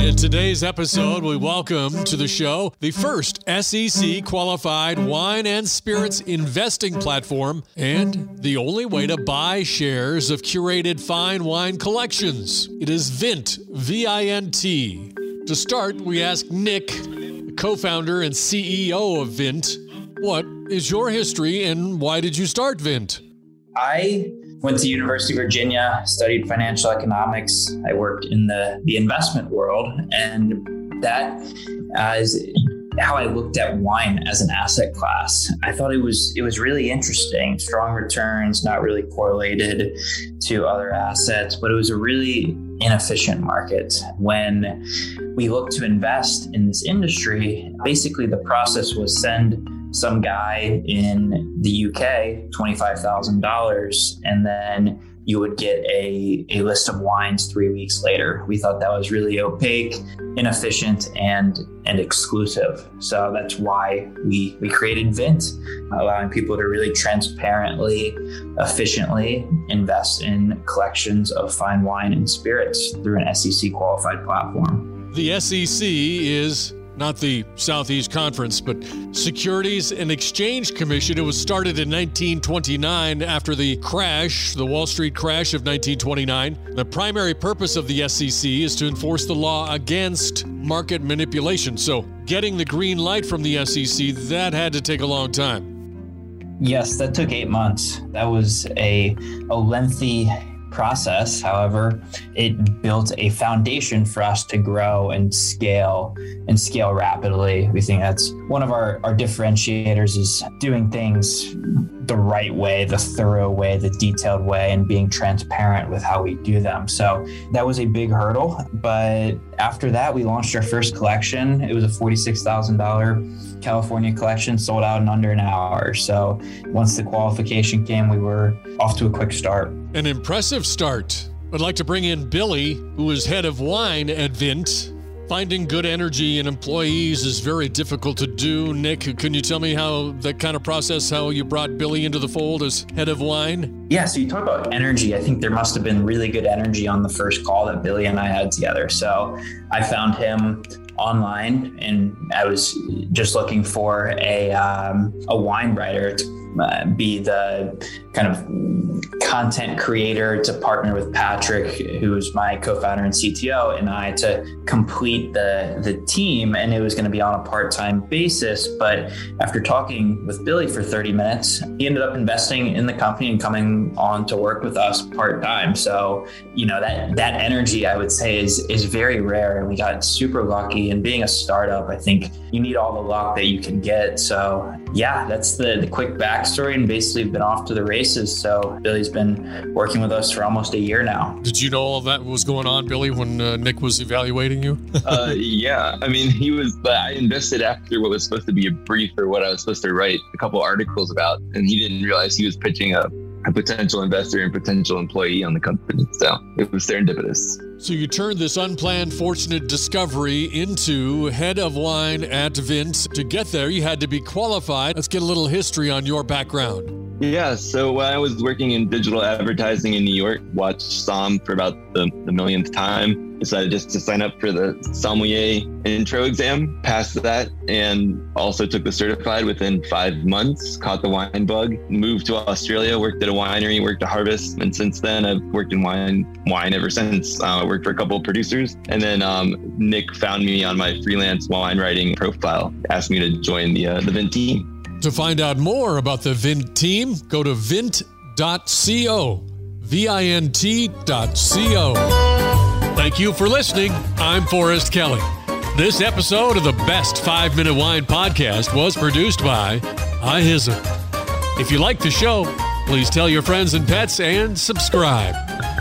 In today's episode, we welcome to the show the first SEC qualified wine and spirits investing platform and the only way to buy shares of curated fine wine collections. It is Vint, V I N T. To start, we ask Nick, co founder and CEO of Vint, what is your history and why did you start Vint? I went to University of Virginia, studied financial economics. I worked in the, the investment world, and that is how I looked at wine as an asset class. I thought it was it was really interesting. Strong returns, not really correlated to other assets, but it was a really inefficient market. When we looked to invest in this industry, basically the process was send some guy in the UK $25,000 and then you would get a, a list of wines three weeks later. We thought that was really opaque, inefficient, and and exclusive. So that's why we we created Vint, allowing people to really transparently, efficiently invest in collections of fine wine and spirits through an SEC qualified platform. The SEC is not the Southeast Conference, but Securities and Exchange Commission. It was started in 1929 after the crash, the Wall Street crash of 1929. The primary purpose of the SEC is to enforce the law against market manipulation. So, getting the green light from the SEC, that had to take a long time. Yes, that took eight months. That was a, a lengthy process. However, it built a foundation for us to grow and scale and scale rapidly. We think that's one of our, our differentiators is doing things the right way, the thorough way, the detailed way, and being transparent with how we do them. So that was a big hurdle. But after that, we launched our first collection. It was a $46,000 California collection, sold out in under an hour. So once the qualification came, we were off to a quick start. An impressive start. I'd like to bring in Billy, who is head of wine at Vint. Finding good energy in employees is very difficult to do. Nick, can you tell me how that kind of process, how you brought Billy into the fold as head of wine? Yeah, so you talk about energy. I think there must have been really good energy on the first call that Billy and I had together. So I found him online and I was just looking for a, um, a wine writer to uh, be the kind of content creator to partner with Patrick, who's my co-founder and CTO, and I to complete the the team. And it was going to be on a part-time basis. But after talking with Billy for 30 minutes, he ended up investing in the company and coming on to work with us part-time. So, you know, that that energy I would say is is very rare. And we got super lucky. And being a startup, I think you need all the luck that you can get. So yeah, that's the, the quick backstory and basically been off to the races. So Billy's been working with us for almost a year now. Did you know all that was going on, Billy, when uh, Nick was evaluating you? uh, yeah, I mean, he was. I invested after what was supposed to be a brief or what I was supposed to write a couple articles about, and he didn't realize he was pitching a, a potential investor and potential employee on the company. So it was serendipitous. So you turned this unplanned, fortunate discovery into head of wine at Vint. To get there, you had to be qualified. Let's get a little history on your background. Yeah, so I was working in digital advertising in New York, watched Somm for about the, the millionth time. Decided just to sign up for the sommelier intro exam, passed that, and also took the certified within five months. Caught the wine bug, moved to Australia, worked at a winery, worked at Harvest, and since then I've worked in wine wine ever since. Uh, worked for a couple of producers, and then um, Nick found me on my freelance wine writing profile, asked me to join the uh, the Vint team. To find out more about the Vint team, go to vint.co. V-I-N-T.co. Thank you for listening. I'm Forrest Kelly. This episode of the Best 5 Minute Wine Podcast was produced by iHizzle. If you like the show, please tell your friends and pets and subscribe.